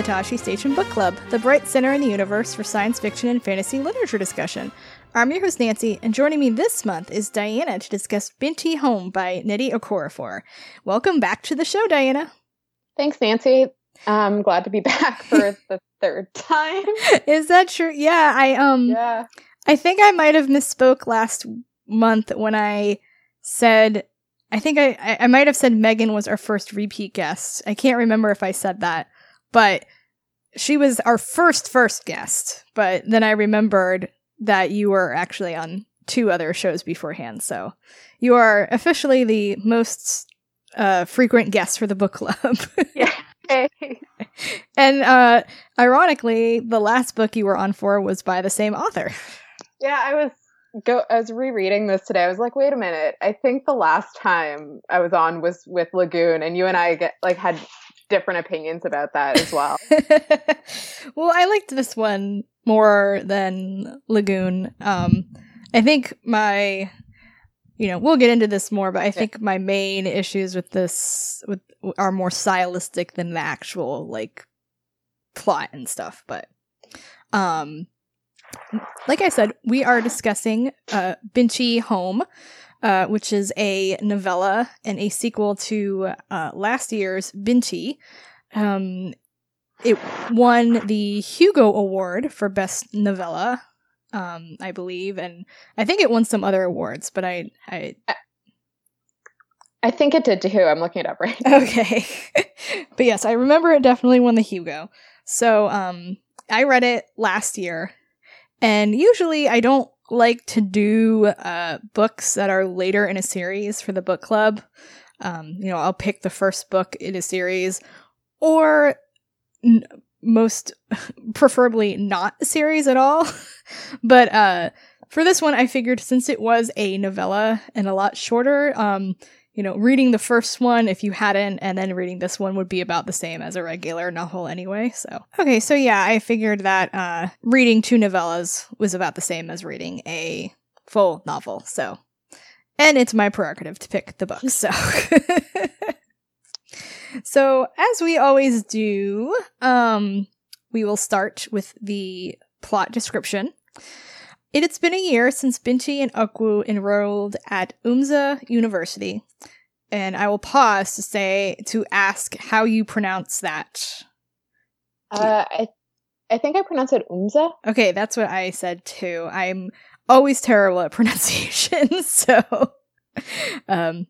You're listening to the Tosche Station Book Club, the bright center in the universe for science fiction and fantasy literature discussion. I'm your host, Nancy, and joining me this month is Diana to discuss Binti Home by Nnedi Okorafor. Welcome back to the show, Diana. Thanks, Nancy. I'm glad to be back for the third time. Is that true? Yeah, I um Yeah. I think I might have misspoke last month when I said I think I, I might have said Megan was our first repeat guest. I can't remember if I said that, but she was our first first guest. But then I remembered that you were actually on two other shows beforehand. So you are officially the most uh, frequent guest for the book club. Yeah. and uh, ironically, the last book you were on for was by the same author. yeah, I was go I was rereading this today. I was like, wait a minute. I think the last time I was on was with Lagoon and you and I get like had different opinions about that as well. well, I liked this one more than Lagoon. Um, I think my, you know, we'll get into this more, but I think my main issues with this with are more stylistic than the actual like plot and stuff. But, um, like I said, we are discussing uh, Binti Home, uh, which is a novella and a sequel to uh, last year's Binti. Um, it won the Hugo Award for Best Novella, um, I believe, and I think it won some other awards, but I, I I think it did too. I'm looking it up right. now. Okay. but yes, I remember it definitely won the Hugo. So, um, I read it last year, and usually I don't like to do uh, books that are later in a series for the book club. Um, you know, I'll pick the first book in a series, or n- most preferably not a series at all. but uh, for this one, I figured since it was a novella and a lot shorter, um, you know, reading the first one if you hadn't, and then reading this one would be about the same as a regular novel anyway. So, okay, so yeah, I figured that uh, reading two novellas was about the same as reading a full novel. So, and it's my prerogative to pick the book. So, so as we always do, um, we will start with the plot description. It has been a year since Binti and Okwu enrolled at Oomza University, and I will pause to say to ask how you pronounce that. Uh, I I think I pronounce it Oomza. Okay, that's what I said too. I'm always terrible at pronunciation, so um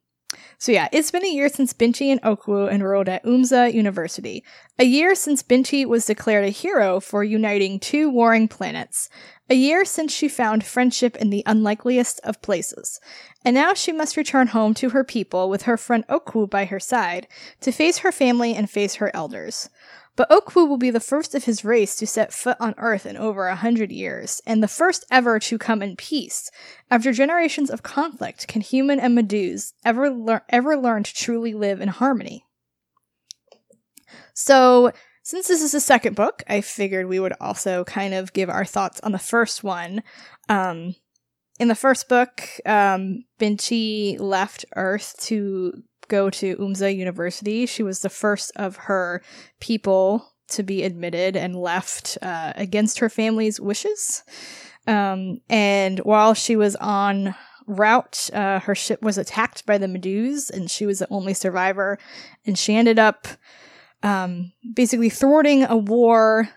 so yeah, it's been a year since Binti and Okwu enrolled at Oomza University. A year since Binti was declared a hero for uniting two warring planets. A year since she found friendship in the unlikeliest of places. And now she must return home to her people with her friend Okwu by her side to face her family and face her elders. But Okwu will be the first of his race to set foot on Earth in over a hundred years, and the first ever to come in peace. After generations of conflict, can human and Meduse ever lear- ever learn to truly live in harmony? So, since this is the second book, I figured we would also kind of give our thoughts on the first one. Um, in the first book, um, Binti left Earth to go to Oomza University. She was the first of her people to be admitted and left uh, against her family's wishes. Um, and while she was on route, uh, her ship was attacked by the Meduse, and she was the only survivor. And she ended up um, basically thwarting a war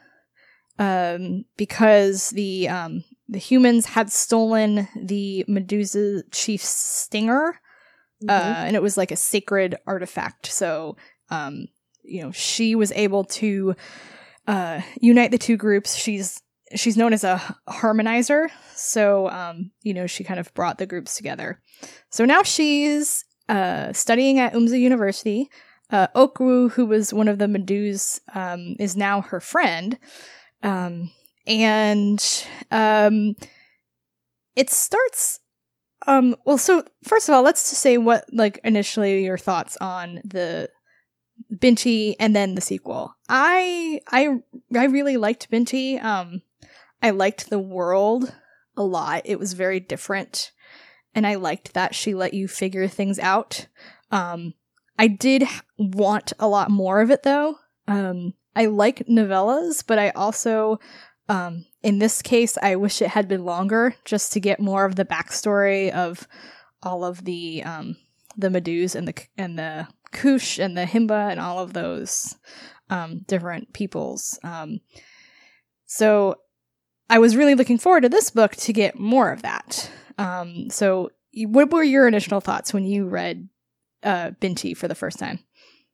um, because the um, the humans had stolen the Meduse chief's stinger, Mhm. uh, and it was like a sacred artifact. So, um, you know, she was able to uh, unite the two groups. She's she's known as a harmonizer, so um, you know, she kind of brought the groups together. So now she's uh, studying at Oomza University. Uh, Okwu, who was one of the Meduse, um, is now her friend. Um, and um, it starts. Um, well, so first of all, let's just say what, like, initially your thoughts on the Binti and then the sequel. I I I really liked Binti. Um, I liked the world a lot. It was very different, and I liked that she let you figure things out. Um, I did want a lot more of it though. Um, I like novellas, but I also um, in this case, I wish it had been longer just to get more of the backstory of all of the um, the Meduse and the and the Khoush and the Himba and all of those um, different peoples. Um, so I was really looking forward to this book to get more of that. Um, so, what were your initial thoughts when you read uh, Binti for the first time?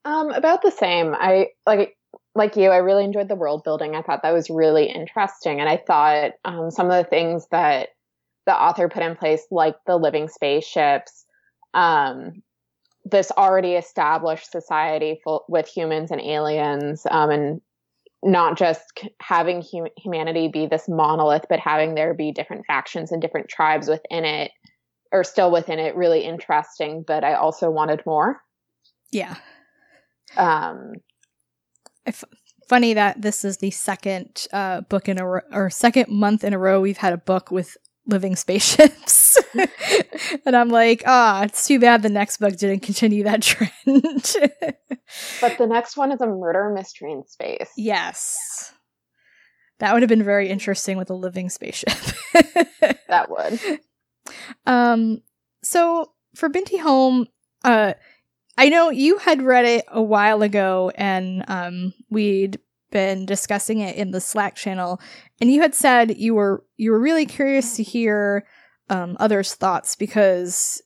Um, about the same. I like like you. I really enjoyed the world building. I thought that was really interesting, and I thought um, some of the things that the author put in place, like the living spaceships, um, this already established society full, with humans and aliens, um, and not just having hum- humanity be this monolith, but having there be different factions and different tribes within it, or still within it, really interesting. But I also wanted more. Yeah. Um, if, funny that this is the second uh, book in a ro- or second month in a row we've had a book with living spaceships. and I'm like, ah, oh, it's too bad the next book didn't continue that trend. but the next one is a murder mystery in space. Yes. That would have been very interesting with a living spaceship. that would. Um so for Binti Home, uh I know you had read it a while ago and um we'd been discussing it in the Slack channel, and you had said you were you were really curious to hear um, others' thoughts because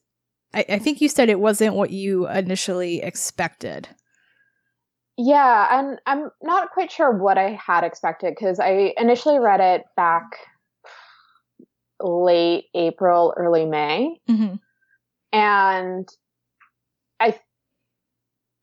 I, I think you said it wasn't what you initially expected. Yeah, and I'm not quite sure what I had expected because I initially read it back late April, early May, mm-hmm. and I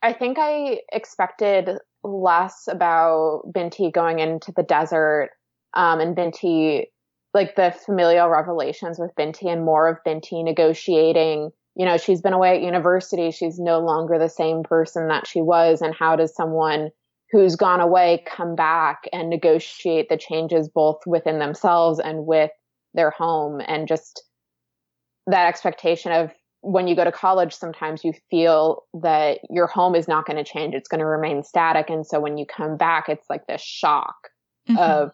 I think I expected less about Binti going into the desert um, and Binti, like the familial revelations with Binti, and more of Binti negotiating. You know, she's been away at university. She's no longer the same person that she was. And how does someone who's gone away come back and negotiate the changes both within themselves and with their home and just that expectation of when you go to college, sometimes you feel that your home is not going to change. It's going to remain static. And so when you come back, it's like this shock mm-hmm. of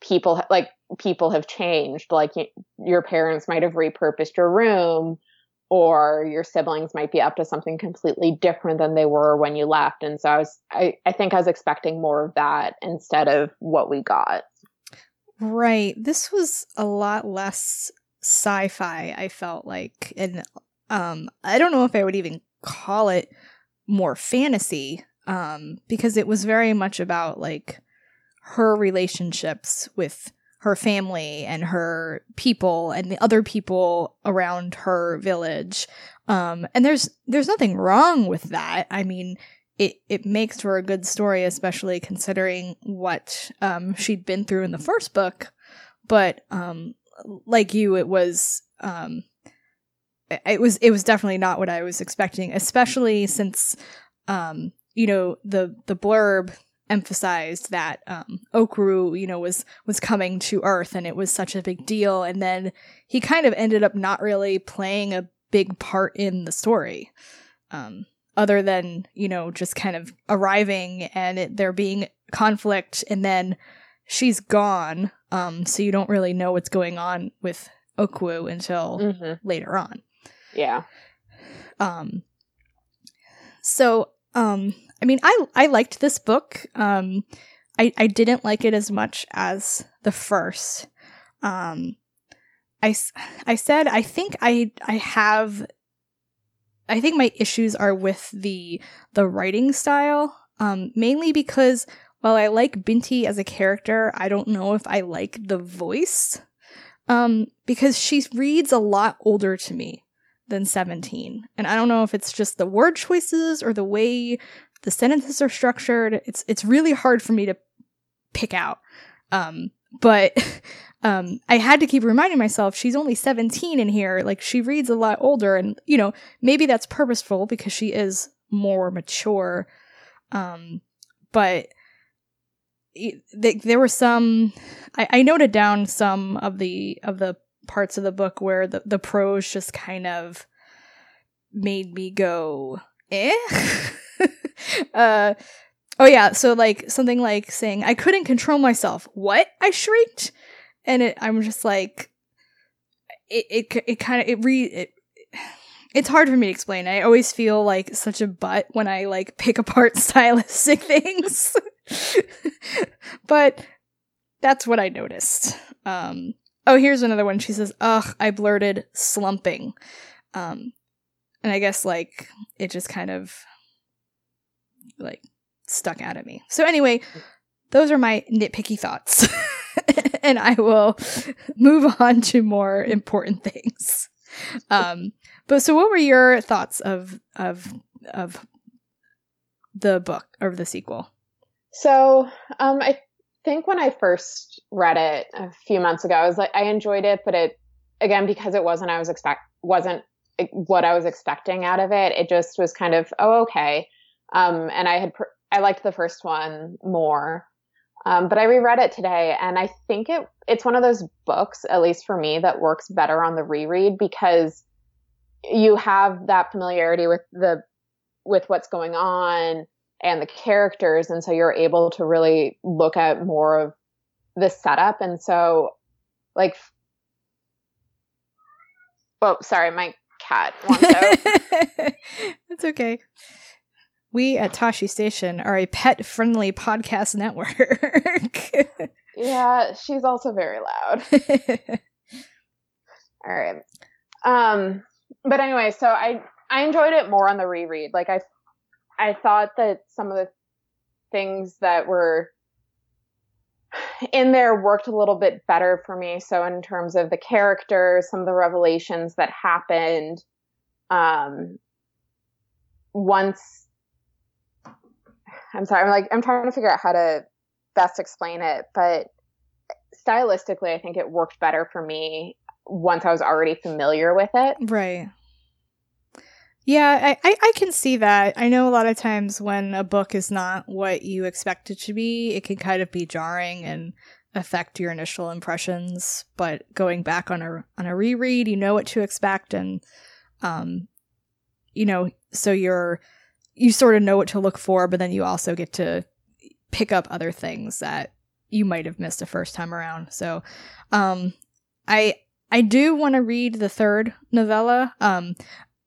people, like people have changed. Like your parents might have repurposed your room or your siblings might be up to something completely different than they were when you left. And so I was, I, I think I was expecting more of that instead of what we got. Right. This was a lot less sci-fi i felt like and um i don't know if i would even call it more fantasy um because it was very much about like her relationships with her family and her people and the other people around her village. Um and there's there's nothing wrong with that. I mean it it makes for a good story especially considering what um she'd been through in the first book. But um like you, it was um, it was it was definitely not what I was expecting, especially since um, you know the the blurb emphasized that um, Okwu, you know, was was coming to Earth, and it was such a big deal. And then he kind of ended up not really playing a big part in the story, um, other than you know just kind of arriving and it, there being conflict, and then she's gone. Um, so you don't really know what's going on with Okwu until mm-hmm. later on. Yeah. Um. So, um, I mean, I I liked this book. Um, I I didn't like it as much as the first. Um, I I said I think I I have. I think my issues are with the the writing style. Um, mainly because while I like Binti as a character, I don't know if I like the voice. Um, because she reads a lot older to me than 17. And I don't know if it's just the word choices or the way the sentences are structured. It's it's really hard for me to pick out. Um, but um, I had to keep reminding myself she's only 17 in here. Like she reads a lot older, and you know maybe that's purposeful because she is more mature. Um, but there were some I, I noted down some of the of the parts of the book where the, the prose just kind of made me go eh uh oh yeah, so like something like saying I couldn't control myself. What? I shrieked, and it, I'm just like, it it it kind of it re it, it's hard for me to explain. I always feel like such a butt when I like pick apart stylistic things. but that's what I noticed. Um, oh, here's another one. She says, "Ugh, I blurted slumping." Um, and I guess like it just kind of like stuck out at me. So anyway, those are my nitpicky thoughts. and I will move on to more important things. Um, but so what were your thoughts of of of the book or the sequel? So, um, I think when I first read it a few months ago, I was like, I enjoyed it, but it again because it wasn't I was expect wasn't what I was expecting out of it. It just was kind of oh okay, um, and I had pr- I liked the first one more, um, but I reread it today, and I think it it's one of those books, at least for me, that works better on the reread because you have that familiarity with the with what's going on and the characters and so you're able to really look at more of the setup and so like oh sorry my cat wants out that's okay we at Tosche Station are a pet friendly podcast network. yeah, she's also very loud. All right. Um but anyway, so I I enjoyed it more on the reread. Like I I thought that some of the things that were in there worked a little bit better for me. So in terms of the characters, some of the revelations that happened, um, once I'm sorry, I'm like I'm trying to figure out how to best explain it, but stylistically, I think it worked better for me once I was already familiar with it. Right. Yeah, I, I, can see that. I know a lot of times when a book is not what you expect it to be, it can kind of be jarring and affect your initial impressions. But going back on a on a reread, you know what to expect, and um, you know, so you're you sort of know what to look for, but then you also get to pick up other things that you might have missed the first time around. So, um, I I do want to read the third novella. Um,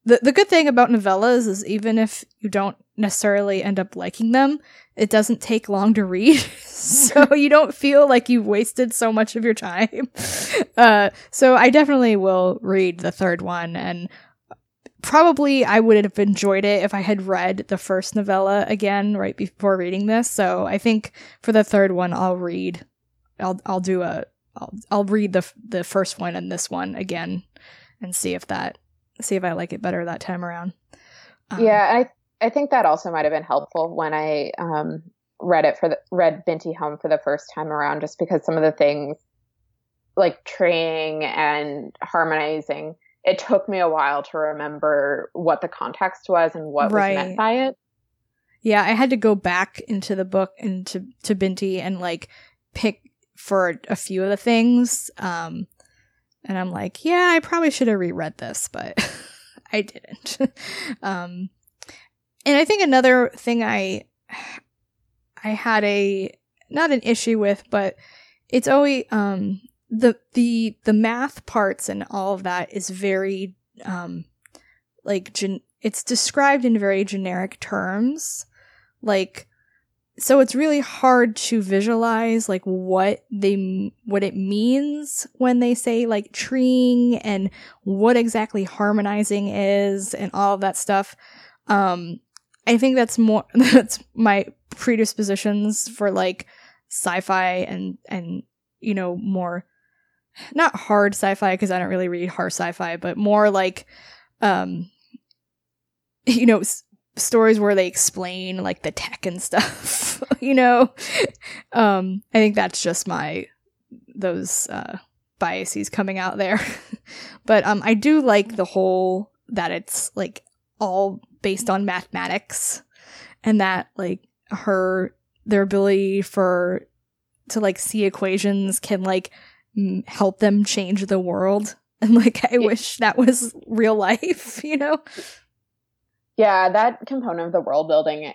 the the good thing about novellas is even if you don't necessarily end up liking them, it doesn't take long to read, so you don't feel like you've wasted so much of your time. Uh, so I definitely will read the third one, and probably I would have enjoyed it if I had read the first novella again right before reading this. So I think for the third one, I'll read. I'll I'll do a I'll I'll read the the first one and this one again, and see if that see if I like it better that time around. Um, yeah, I I think that also might have been helpful when I um, read it for the read Binti Home for the first time around, just because some of the things like training and harmonizing, it took me a while to remember what the context was and what right. was meant by it. Yeah, I had to go back into the book and to to Binti and like pick for a few of the things. Um, and I'm like, yeah, I probably should have reread this, but I didn't. um, and I think another thing I I had a not an issue with, but it's always um the the the math parts and all of that is very um like gen- it's described in very generic terms like so it's really hard to visualize like what they what it means when they say like treeing and what exactly harmonizing is and all of that stuff. Um i think that's more that's my predispositions for like sci-fi and and you know more not hard sci-fi because i don't really read hard sci-fi but more like um you know stories where they explain like the tech and stuff you know? Um i think that's just my those uh biases coming out there. But um i do like the whole that it's like all based on mathematics and that like her their ability for to like see equations can like m- help them change the world. And like i wish that was real life you know yeah, that component of the world building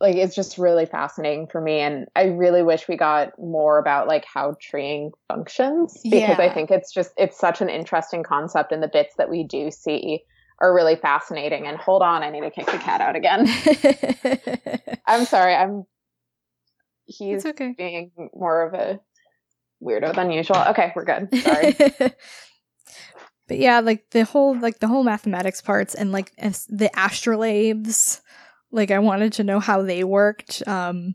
like it's just really fascinating for me and i really wish we got more about like how treeing functions because yeah. i think it's just it's such an interesting concept and the bits that we do see are really fascinating and hold on i need to kick the cat out again i'm sorry i'm he's okay. being more of a weirdo than usual okay we're good sorry but yeah like the whole like the whole mathematics parts and like the astrolabes like I wanted to know how they worked. Um,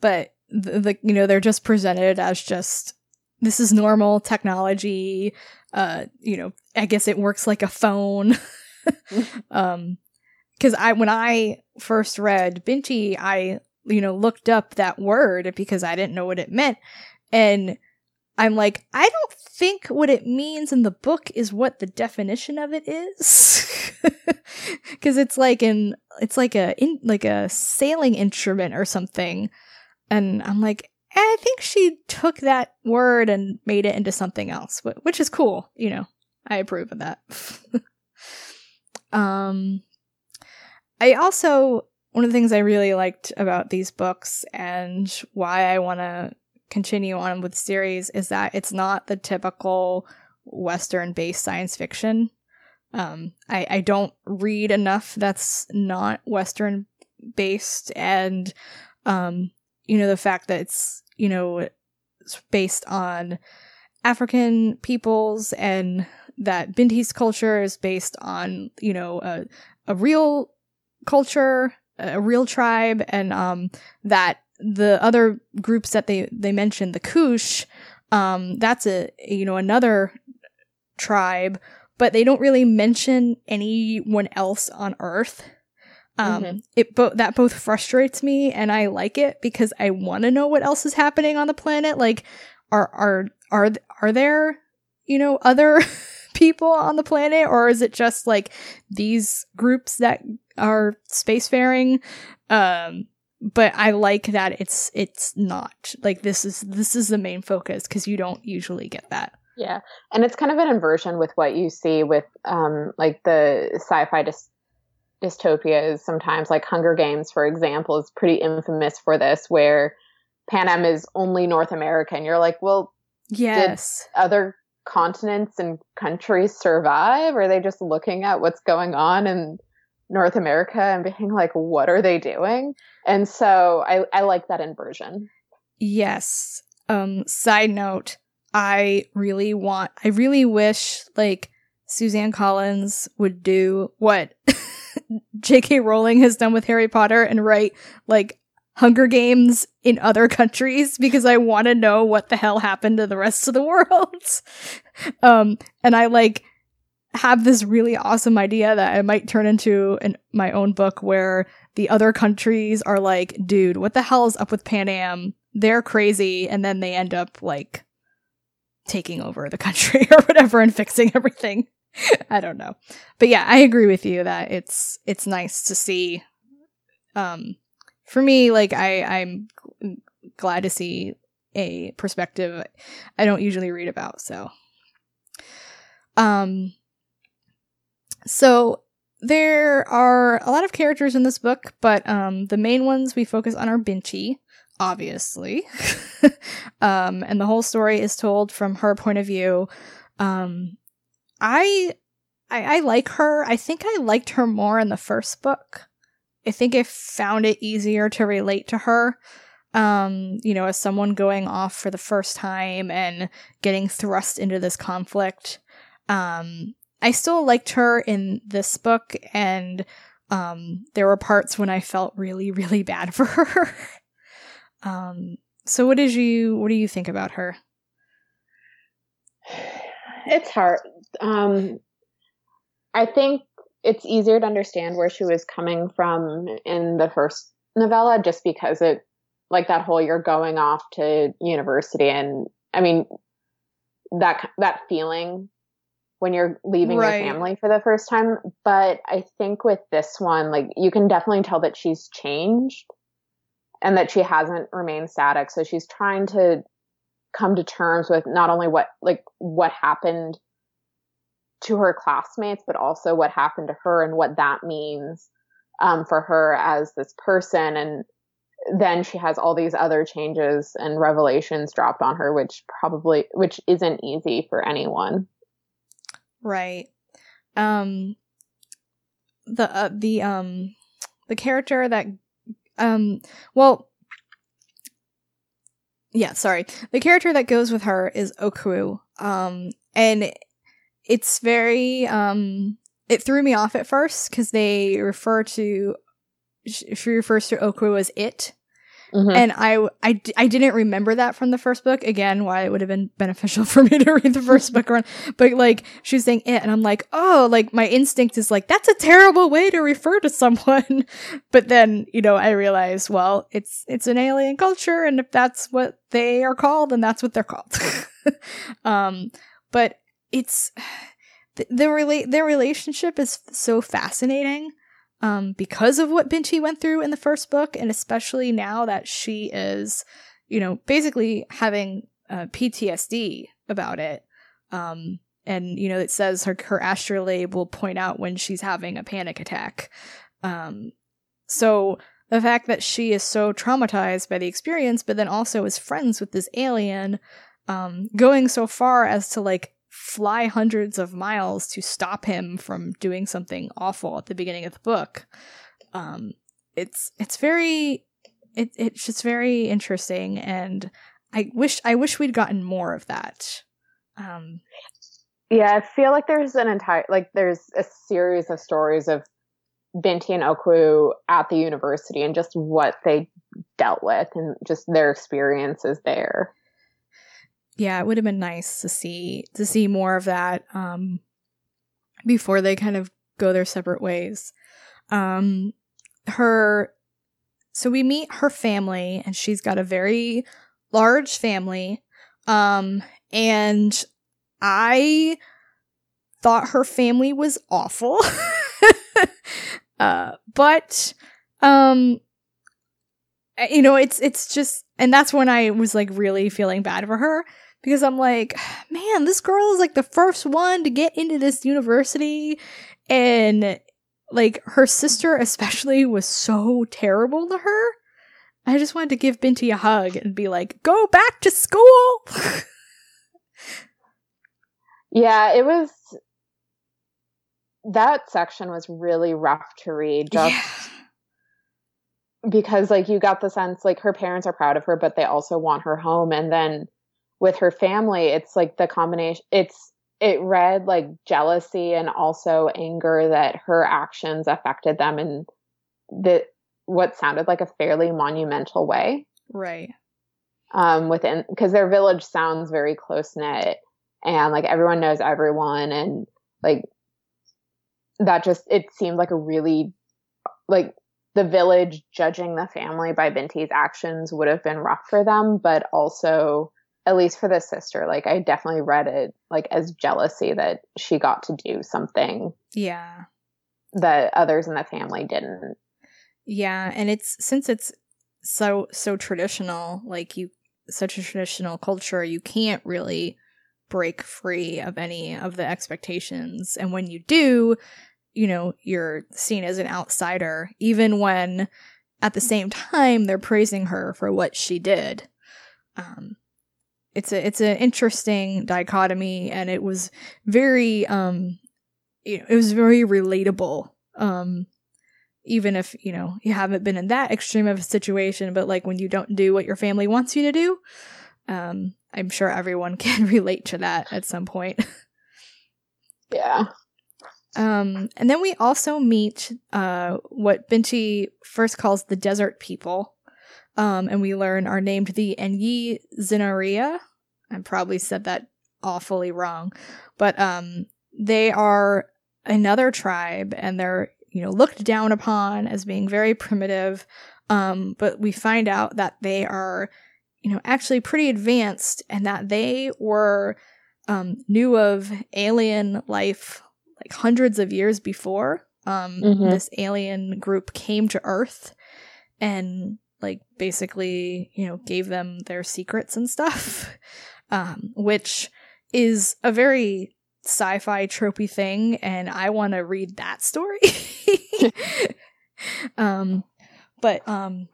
but the, the you know they're just presented as just this is normal technology. Uh, you know, I guess it works like a phone. um, because I when I first read Binti, I you know looked up that word because I didn't know what it meant, and I'm like, I don't think what it means in the book is what the definition of it is. Cause it's like an, it's like a, in, like a sailing instrument or something. And I'm like, I think she took that word and made it into something else, which is cool. You know, I approve of that. um, I also, one of the things I really liked about these books and why I want to continue on with series is that it's not the typical Western based science fiction. Um, I, I don't read enough that's not Western based, and um, you know the fact that it's you know it's based on African peoples and that Binti's culture is based on you know a a real culture, a real tribe, and um that the other groups that they they mentioned, the Khoush, um, that's a you know another tribe, but they don't really mention anyone else on Earth. Um, mm-hmm. it both that both frustrates me and I like it because I want to know what else is happening on the planet. Like, are are are are there you know other people on the planet, or is it just like these groups that are spacefaring? Um, but I like that it's it's not like this is this is the main focus because you don't usually get that. Yeah, and it's kind of an inversion with what you see with um like the sci-fi dy- dystopias. Sometimes, like Hunger Games, for example, is pretty infamous for this, where Panem is only North America, and you're like, well, yes, other continents and countries survive? Are they just looking at what's going on and North America and being like, what are they doing? And so I, I like that inversion. Yes. Um, side note, I really want, I really wish like Suzanne Collins would do what J.K. Rowling has done with Harry Potter and write like Hunger Games in other countries because I want to know what the hell happened to the rest of the world. um, and I like, have this really awesome idea that I might turn into an, my own book where the other countries are like, dude, what the hell is up with Panem? They're crazy. And then they end up like taking over the country or whatever and fixing everything. I don't know. But yeah, I agree with you that it's, it's nice to see, um, for me, like I, I'm glad to see a perspective I don't usually read about. So, um, so there are a lot of characters in this book, but um, the main ones we focus on are Binti, obviously. um, and the whole story is told from her point of view. Um, I, I I like her. I think I liked her more in the first book. I think I found it easier to relate to her. Um, you know, as someone going off for the first time and getting thrust into this conflict. Um, I still liked her in this book, and um, there were parts when I felt really, really bad for her. um, so, what did you what do you think about her? It's hard. Um, I think it's easier to understand where she was coming from in the first novella, just because it, like that whole you're going off to university, and I mean that that feeling when you're leaving right. your family for the first time. But I think with this one, like you can definitely tell that she's changed and that she hasn't remained static. So she's trying to come to terms with not only what, like what happened to her classmates, but also what happened to her and what that means um, for her as this person. And then she has all these other changes and revelations dropped on her, which probably, which isn't easy for anyone. Right. Um, the, uh, the, um, the character that, um, well, yeah, sorry. The character that goes with her is Okwu. Um, and it's very, um, it threw me off at first because they refer to she refers to Okwu as it. Mm-hmm. And I, I, I didn't remember that from the first book. Again, why it would have been beneficial for me to read the first book around. But like, she's saying it, and I'm like, oh, like my instinct is like, that's a terrible way to refer to someone. but then, you know, I realize, well, it's, it's an alien culture, and if that's what they are called, then that's what they're called. um, but it's, the, the rela- their relationship is so fascinating um, because of what Binti went through in the first book, and especially now that she is, you know, basically having uh, PTSD about it. Um, and you know, it says her her astrolabe will point out when she's having a panic attack. Um, so the fact that she is so traumatized by the experience, but then also is friends with this alien, um, going so far as to like fly hundreds of miles to stop him from doing something awful at the beginning of the book. Um, it's it's very it, it's just very interesting, and I wish I wish we'd gotten more of that. Um, yeah, I feel like there's an entire like there's a series of stories of Binti and Okwu at the university and just what they dealt with and just their experiences there yeah, it would have been nice to see to see more of that um, before they kind of go their separate ways. Um, her, so we meet her family, and she's got a very large family. Um, and I thought her family was awful. uh, but um you know, it's it's just and that's when I was like really feeling bad for her because I'm like, man, this girl is like the first one to get into this university and like her sister especially was so terrible to her. I just wanted to give Binti a hug and be like, "Go back to school." yeah, it was that section was really rough to read just yeah. because like you got the sense like her parents are proud of her but they also want her home and then with her family, it's like the combination, it's, it read like jealousy and also anger that her actions affected them in the, what sounded like a fairly monumental way. Right. Um, within, cause their village sounds very close knit and like everyone knows everyone and like that just, it seemed like a really, like the village judging the family by Binti's actions would have been rough for them, but also at least for the sister, like I definitely read it like as jealousy that she got to do something. Yeah. That others in the family didn't. Yeah, and it's since it's so so traditional, like you such a traditional culture, you can't really break free of any of the expectations. And when you do, you know, you're seen as an outsider, even when at the same time they're praising her for what she did. Um, it's a it's an interesting dichotomy and it was very um you know, it was very relatable um even if you know you haven't been in that extreme of a situation but like when you don't do what your family wants you to do um i'm sure everyone can relate to that at some point. Yeah. Um and then we also meet uh what binti first calls the desert people um, and we learn are named the Enyi Zinariya. I probably said that awfully wrong, but um, they are another tribe, and they're you know looked down upon as being very primitive. Um, but we find out that they are you know actually pretty advanced, and that they were um, knew of alien life like hundreds of years before. Um, mm-hmm. This alien group came to Earth and like basically, you know, gave them their secrets and stuff, um, which is a very sci-fi tropey thing, and I want to read that story um, but um,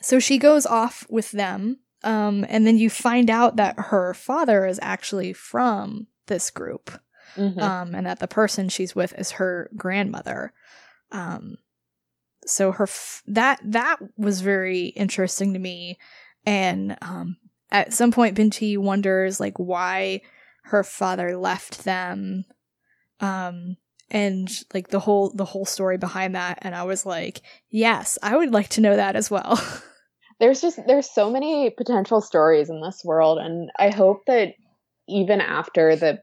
so she goes off with them, um, and then you find out that her father is actually from this group, mm-hmm. um, and that the person she's with is her grandmother. Um, so her f- that that was very interesting to me, and um, at some point, Binti wonders like why her father left them, um, and like the whole the whole story behind that. And I was like, yes, I would like to know that as well. there's just there's so many potential stories in this world, and I hope that even after the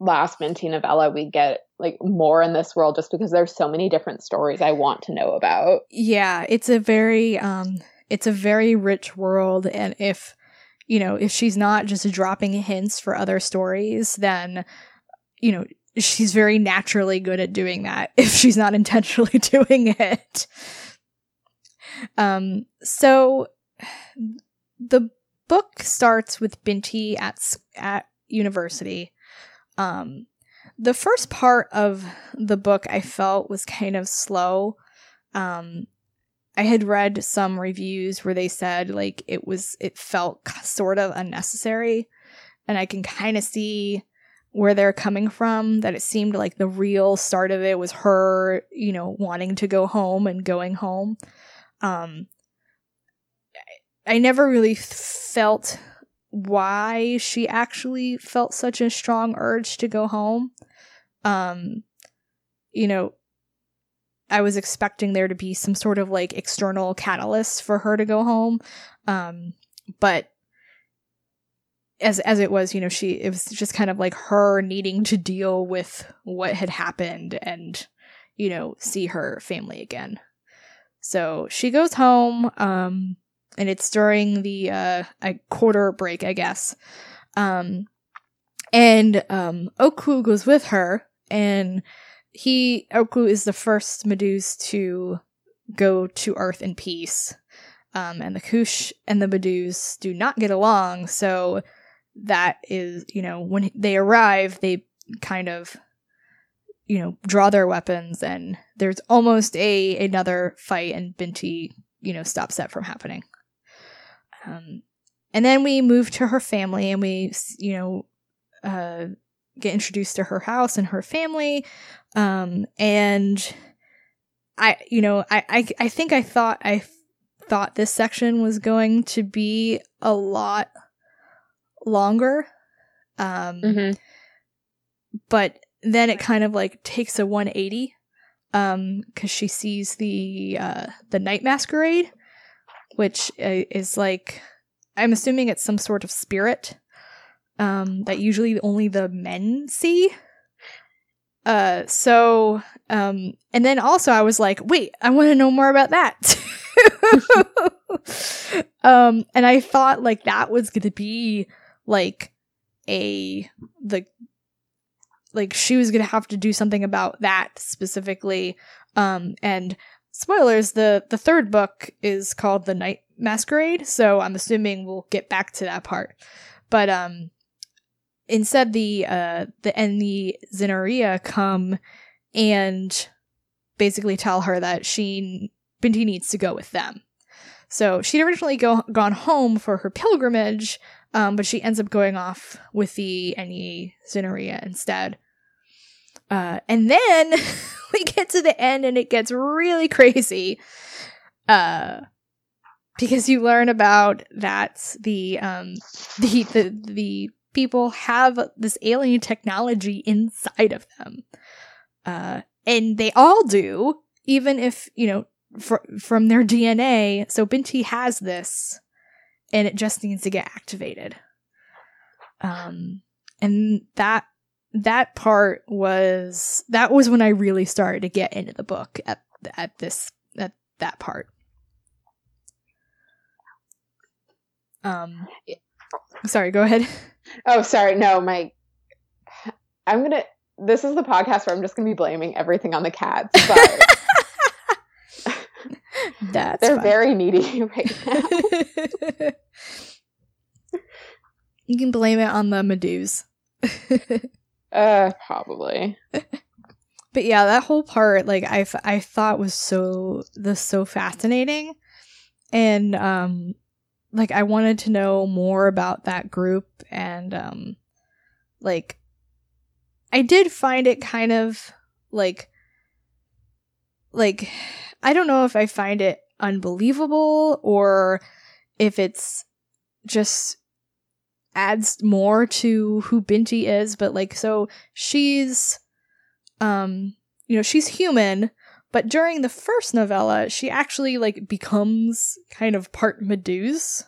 last Binti novella, we get like more in this world just because there's so many different stories I want to know about. Yeah, it's a very um it's a very rich world and if you know, if she's not just dropping hints for other stories, then you know, she's very naturally good at doing that if she's not intentionally doing it. Um so the book starts with Binti at at university. Um the first part of the book I felt was kind of slow. Um, I had read some reviews where they said like it was it felt sort of unnecessary, and I can kind of see where they're coming from. That it seemed like the real start of it was her, you know, wanting to go home and going home. Um, I never really felt why she actually felt such a strong urge to go home. Um, you know, I was expecting there to be some sort of like external catalyst for her to go home. Um, but as as it was, you know, she it was just kind of like her needing to deal with what had happened and you know, see her family again. So she goes home um and it's during the uh a quarter break, I guess. Um and um Okwu goes with her and he Okwu is the first Meduse to go to Earth in peace. Um, and the Khoush and the Meduse do not get along, so that is, you know, when they arrive, they kind of you know, draw their weapons and there's almost a another fight and Binti, you know, stops that from happening. Um, and then we move to her family and we, you know, uh, get introduced to her house and her family. Um, and I, you know, I, I, I think I thought I thought this section was going to be a lot longer. Um, mm-hmm. but then it kind of like takes a 180 um because she sees the uh the night masquerade which uh, is like i'm assuming it's some sort of spirit um, that usually only the men see. Uh, so, um, and then also I was like, wait, I want to know more about that. um, and I thought like that was gonna be like a the like she was gonna have to do something about that specifically. Um, and spoilers, the the third book is called The Night Masquerade, so I'm assuming we'll get back to that part. But um instead the uh the and the Zinariya come and basically tell her that she Binti needs to go with them. So she'd originally go, gone home for her pilgrimage, um, but she ends up going off with the Enyi Zinariya instead. Uh, and then we get to the end and it gets really crazy. Uh, because you learn about that the um the the the people have this alien technology inside of them. Uh, and they all do, even if, you know, fr- from their DNA. So Binti has this, and it just needs to get activated. Um, and that that part was that was when I really started to get into the book at at this at that part. Um, sorry, go ahead. Oh, sorry. No, my. I'm gonna. This is the podcast where I'm just gonna be blaming everything on the cats. But That's they're fun. very needy right now. you can blame it on the Meduse. Uh, probably. but yeah, that whole part, like I, I thought was so this so fascinating, and um, like I wanted to know more about that group, and um, like I did find it kind of like, like I don't know if I find it unbelievable or if it's just adds more to who Binti is, but like so she's um you know, she's human, but during the first novella, she actually like becomes kind of part Meduse.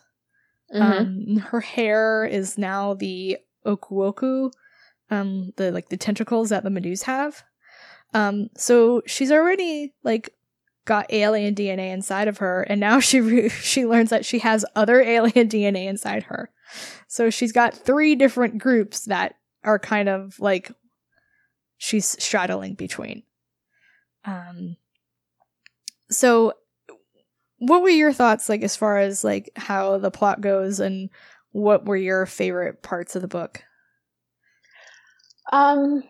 Mm-hmm. Um her hair is now the okuoko, um the like the tentacles that the Meduse have. Um so she's already like got alien DNA inside of her, and now she re- she learns that she has other alien DNA inside her. So she's got three different groups that are kind of like she's straddling between. Um. So, what were your thoughts like as far as like how the plot goes, and what were your favorite parts of the book? Um,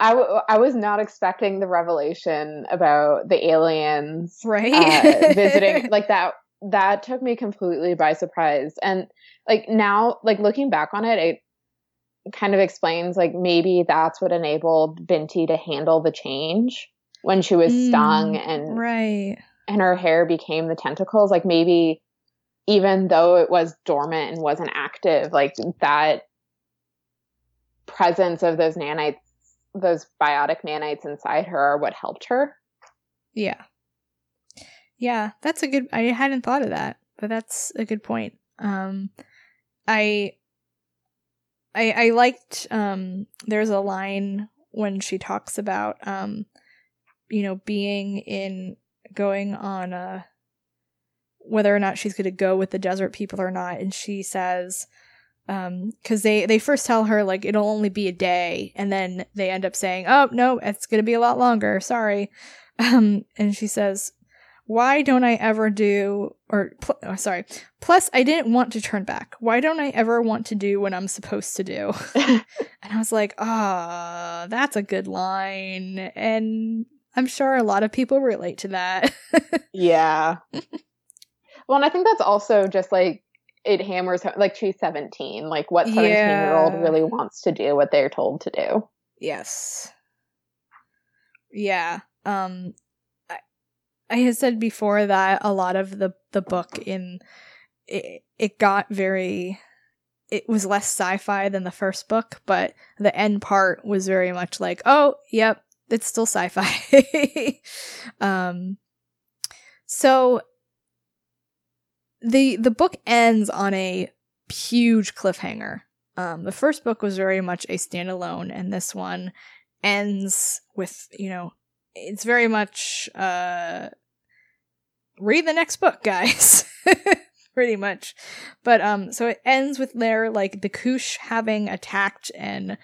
I, w- I was not expecting the revelation about the aliens right. uh, visiting like that that took me completely by surprise. And like now like looking back on it it kind of explains like maybe that's what enabled Binti to handle the change when she was mm, stung and right. and her hair became the tentacles. Like maybe even though it was dormant and wasn't active like that presence of those nanites those biotic nanites inside her are what helped her. Yeah. Yeah, that's a good I hadn't thought of that, but that's a good point. Um I I I liked um there's a line when she talks about um you know being in going on a whether or not she's going to go with the desert people or not and she says um because they they first tell her like it'll only be a day and then they end up saying oh no it's gonna be a lot longer sorry. Um and she says why don't i ever do or pl- oh, sorry. Plus i didn't want to turn back. Why don't i ever want to do what i'm supposed to do? And i was like ah oh, that's a good line. And i'm sure a lot of people relate to that. Yeah. Well and i think that's also just like it hammers like she's 17 like what 17 yeah. year old really wants to do what they're told to do? Yes. Yeah um i i had said before that a lot of the the book in it, it got very it was less sci-fi than the first book but the end part was very much like oh yep it's still sci-fi. Um so the the book ends on a huge cliffhanger. Um, the first book was very much a standalone, and this one ends with you know it's very much uh, read the next book, guys. Pretty much, but um, so it ends with their like the Khoush having attacked and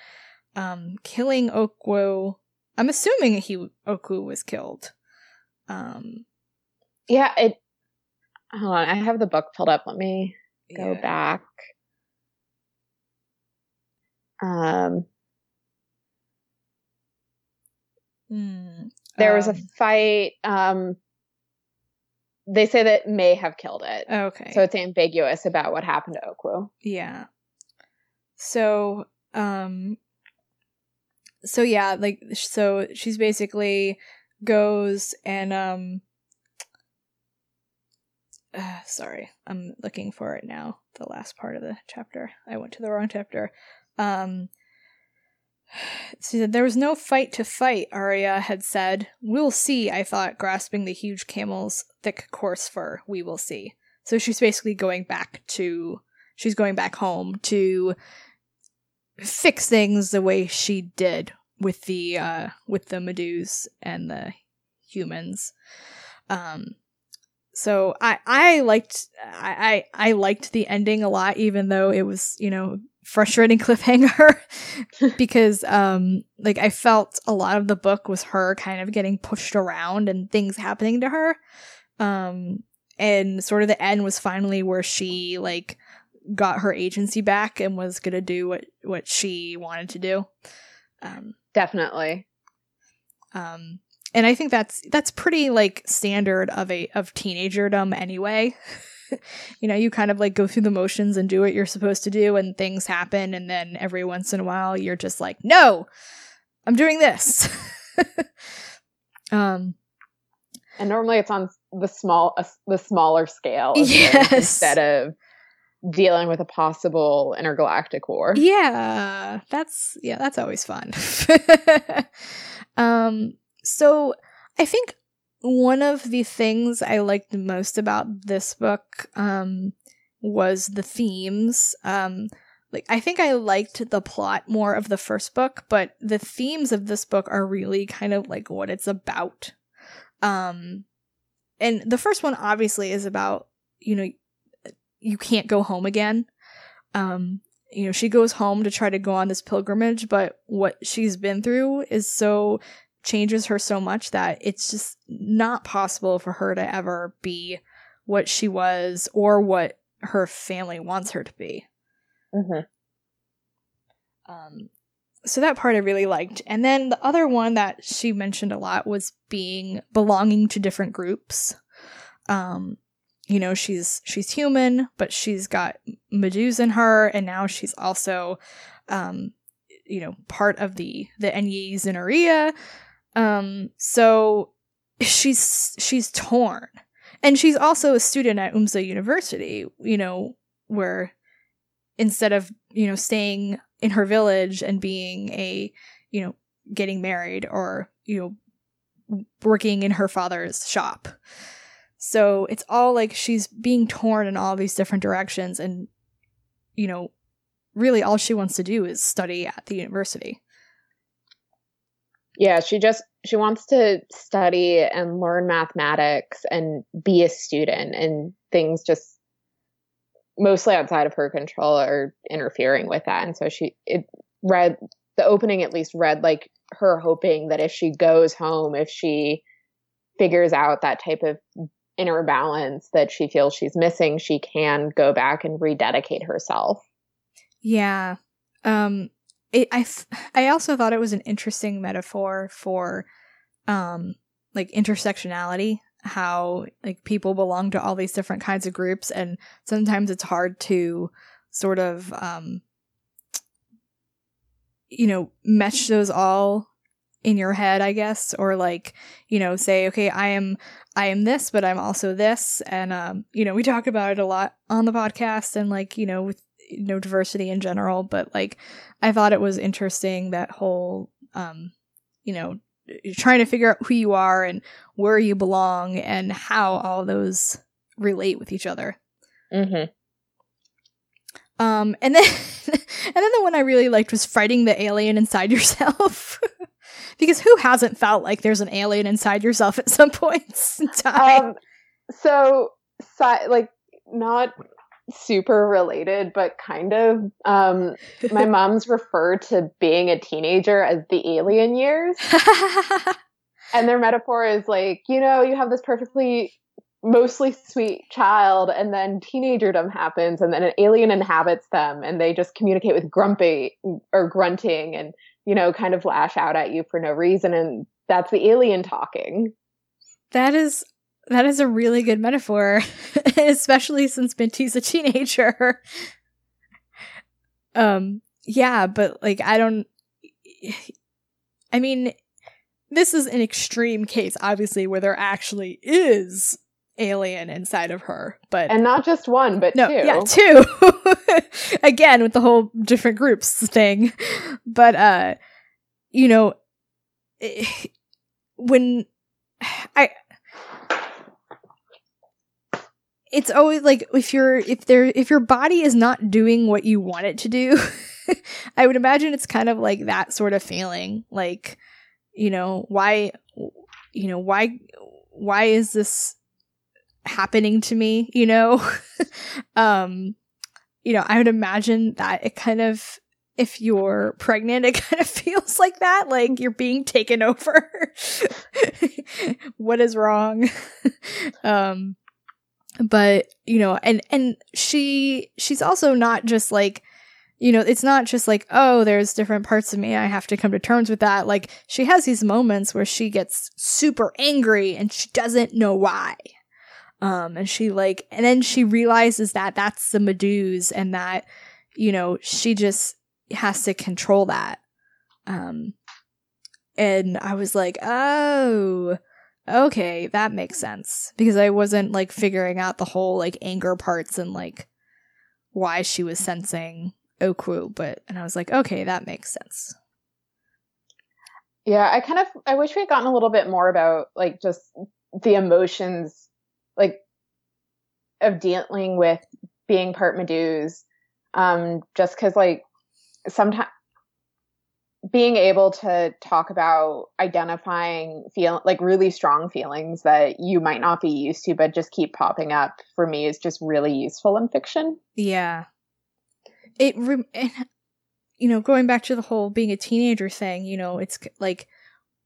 um killing Okwu. I'm assuming he Okwu was killed. Um, yeah, it Hold on, I have the book pulled up. Let me go yeah. back. Um, mm, there was a um. fight. Um, they say that may have killed it. Okay. So it's ambiguous about what happened to Okwu. Yeah. So, um, so yeah, like, so she's basically goes and, um, uh, sorry, I'm looking for it now. The last part of the chapter. I went to the wrong chapter. Um, she said, There was no fight to fight, Arya had said. We'll see, I thought, grasping the huge camel's thick, coarse fur. We will see. So she's basically going back to. She's going back home to fix things the way she did with the uh with the Meduse and the humans. Um so I I liked I, I liked the ending a lot, even though it was you know frustrating cliffhanger because um like I felt a lot of the book was her kind of getting pushed around and things happening to her. Um and sort of the end was finally where she like got her agency back and was gonna do what what she wanted to do. Um Definitely. Um, and I think that's that's pretty like standard of a of teenagerdom anyway. you know, you kind of like go through the motions and do what you're supposed to do, and things happen, and then every once in a while you're just like, no, I'm doing this. um, and normally it's on the small uh, the smaller scale yes. instead of dealing with a possible intergalactic war. Yeah, that's yeah, that's always fun. um so I think one of the things I liked most about this book um was the themes. Um like I think I liked the plot more of the first book, but the themes of this book are really kind of like what it's about. Um and the first one obviously is about, you know, you can't go home again. Um, you know, she goes home to try to go on this pilgrimage, but what she's been through is so changes her so much that it's just not possible for her to ever be what she was or what her family wants her to be. Mm-hmm. Um, so that part I really liked. And then the other one that she mentioned a lot was being belonging to different groups. Um, you know she's she's human but she's got Meduse in her and now she's also um you know part of the the Enyi Zinariya um so she's she's torn and she's also a student at Oomza University you know where instead of you know staying in her village and being a you know getting married or you know working in her father's shop so it's all like she's being torn in all these different directions and you know, really all she wants to do is study at the university. Yeah, she just she wants to study and learn mathematics and be a student and things just mostly outside of her control are interfering with that. And so she it read the opening at least read like her hoping that if she goes home, if she figures out that type of inner balance that she feels she's missing, she can go back and rededicate herself. Yeah. Um it, I I also thought it was an interesting metaphor for um like intersectionality how like people belong to all these different kinds of groups and sometimes it's hard to sort of um you know mesh those all in your head i guess or like you know say okay i am I am this, but I'm also this. And, um, you know, we talk about it a lot on the podcast and like, you know, with, you know, diversity in general, but like, I thought it was interesting that whole, um, you know, trying to figure out who you are and where you belong and how all those relate with each other. Mm-hmm. Um, and then, and then the one I really liked was fighting the alien inside yourself. because who hasn't felt like there's an alien inside yourself at some points in time? Um, so, si- like, not super related, but kind of. Um, my mom's referred to being a teenager as the alien years. and their metaphor is like, you know, you have this perfectly mostly sweet child and then teenagerdom happens and then an alien inhabits them and they just communicate with grumpy or grunting and you know, kind of lash out at you for no reason. And that's the alien talking. That is that is a really good metaphor, especially since Binti's a teenager. um, yeah, but like I don't I mean, this is an extreme case, obviously, where there actually is alien inside of her but and not just one but no, two yeah two. again with the whole different groups thing. But uh you know when i it's always like if you're if there if your body is not doing what you want it to do i would imagine it's kind of like that sort of feeling like you know why you know why why is this happening to me, you know? um, you know, I would imagine that it kind of if you're pregnant, it kind of feels like that, like you're being taken over. what is wrong? um, but you know, and and she she's also not just like you know, it's not just like, oh, there's different parts of me. I have to come to terms with that. Like, she has these moments where she gets super angry and she doesn't know why. Um, and she like, and then she realizes that that's the Meduse and that, you know, she just has to control that. Um, and I was like, oh, okay, that makes sense because I wasn't like figuring out the whole like anger parts and like why she was sensing Okwu, but and I was like, okay, that makes sense. Yeah, I kind of I wish we had gotten a little bit more about like just the emotions like of dealing with being part Meduse. Um, just because like sometimes being able to talk about identifying feel like really strong feelings that you might not be used to but just keep popping up for me is just really useful in fiction. Yeah. It you know going back to the whole being a teenager thing you know it's like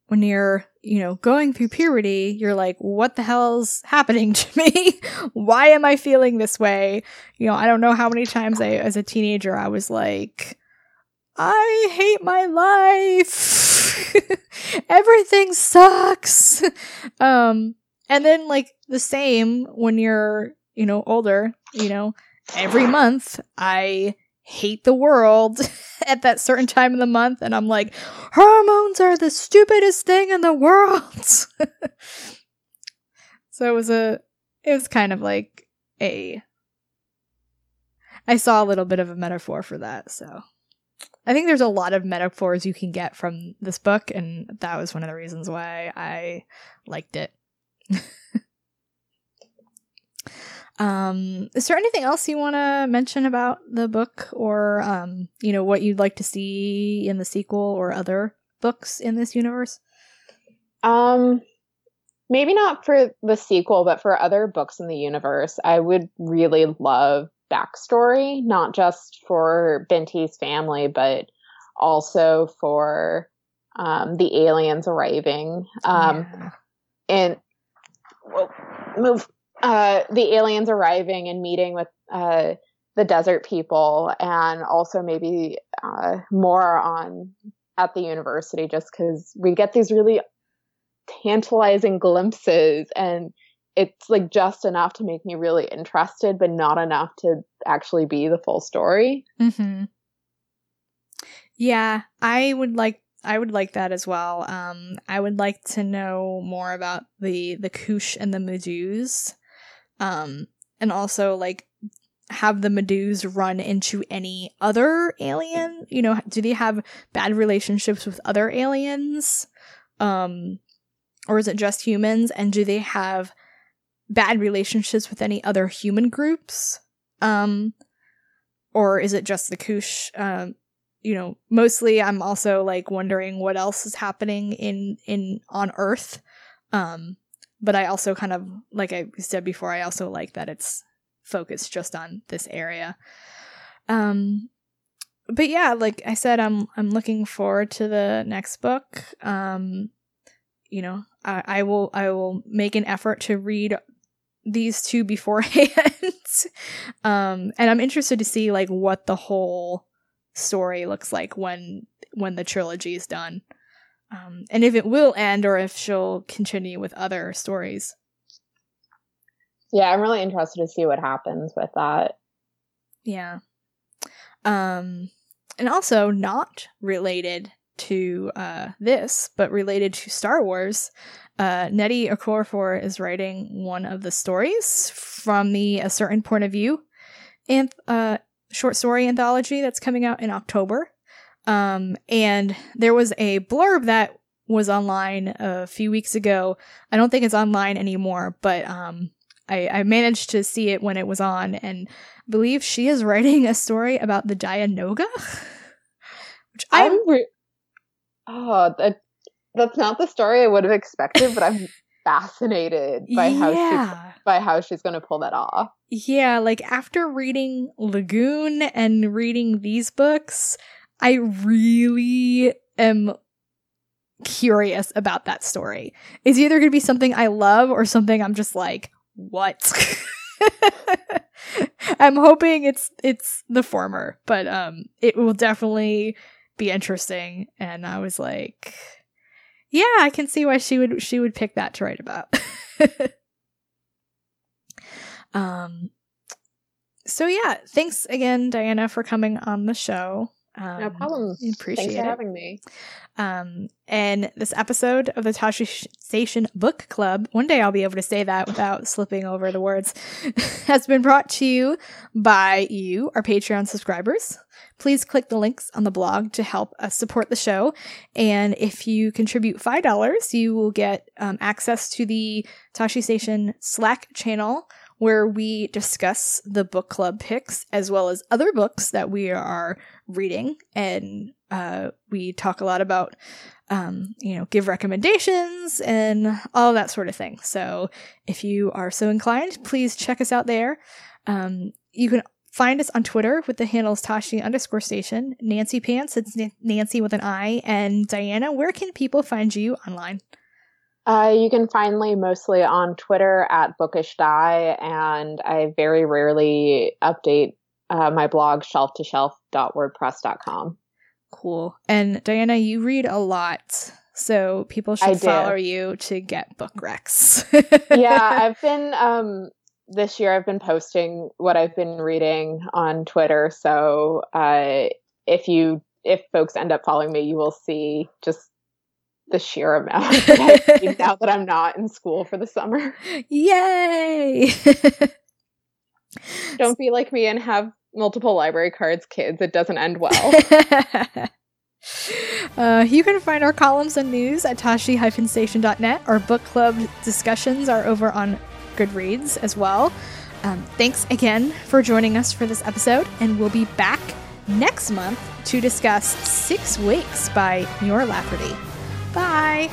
when you're you know going through puberty you're like what the hell's happening to me? Why am i feeling this way? You know i don't know how many times i as a teenager i was like I hate my life. Everything sucks. Um, and then like the same when you're, you know, older, you know, every month I hate the world at that certain time of the month and I'm like, hormones are the stupidest thing in the world. so it was a it was kind of like a I saw a little bit of a metaphor for that, so I think there's a lot of metaphors you can get from this book, and that was one of the reasons why I liked it. um, is there anything else you want to mention about the book, or um, you know, what you'd like to see in the sequel or other books in this universe? Um, maybe not for the sequel, but for other books in the universe, I would really love backstory, not just for Binti's family, but also for um, the aliens arriving. Um, yeah. And well, move uh, the aliens arriving and meeting with uh, the desert people, and also maybe uh, more on at the university, just because we get these really tantalizing glimpses and it's like just enough to make me really interested, but not enough to actually be the full story. Mm-hmm. Yeah, I would like I would like that as well. Um, I would like to know more about the the Khoush and the Meduse, um, and also like have the Meduse run into any other alien. You know, do they have bad relationships with other aliens, um, or is it just humans? And do they have bad relationships with any other human groups? Um, or is it just the Khoush? Um, you know, mostly I'm also like wondering what else is happening in in on Earth. Um, but I also kind of like I said before, I also like that it's focused just on this area. Um, but yeah, like I said, I'm I'm looking forward to the next book. Um, you know, I, I will I will make an effort to read these two beforehand. um, and I'm interested to see like what the whole story looks like when when the trilogy is done. Um, and if it will end or if she'll continue with other stories. Yeah, I'm really interested to see what happens with that. Yeah. Um and also not related to uh this, but related to Star Wars uh, Nnedi Okorafor is writing one of the stories from the A Certain Point of View and uh, short story anthology that's coming out in October. Um, and there was a blurb that was online a few weeks ago. I don't think it's online anymore, but um, I, I managed to see it when it was on, and I believe she is writing a story about the Dianoga. Which I'm, I'm re- oh, that that's not the story I would have expected, but I'm fascinated by yeah. how she by how she's going to pull that off. Yeah, like after reading Lagoon and reading these books, I really am curious about that story. It's either going to be something I love or something I'm just like, what? I'm hoping it's it's the former, but um it will definitely be interesting and I was like yeah, I can see why she would she would pick that to write about. um so yeah, thanks again Diana for coming on the show. Um, no problem. Appreciate Thanks for it. having me. Um, and this episode of the Tosche Station Book Club, one day I'll be able to say that without slipping over the words, has been brought to you by you, our Patreon subscribers. Please click the links on the blog to help us support the show. And if you contribute $5, you will get um, access to the Tosche Station Slack channel where we discuss the book club picks as well as other books that we are reading. And uh, we talk a lot about, um, you know, give recommendations and all that sort of thing. So if you are so inclined, please check us out there. Um, you can find us on Twitter with the handles Tosche underscore station, Nancy Pants, it's Nancy with an I, and Diana, where can people find you online? Uh, you can find me mostly on Twitter at Bookish Die, and I very rarely update uh, my blog shelf to shelf.wordpress.com. Cool. And Diana, you read a lot, so people should follow you to get book recs. yeah, I've been um, this year. I've been posting what I've been reading on Twitter. So uh, if you if folks end up following me, you will see just the sheer amount that now that I'm not in school for the summer. Yay! Don't be like me and have multiple library cards, kids. It doesn't end well. Uh, you can find our columns and news at tosche-station.net. Our book club discussions are over on Goodreads as well. Um, thanks again for joining us for this episode, and we'll be back next month to discuss Six Wakes by Mur Lafferty. Bye.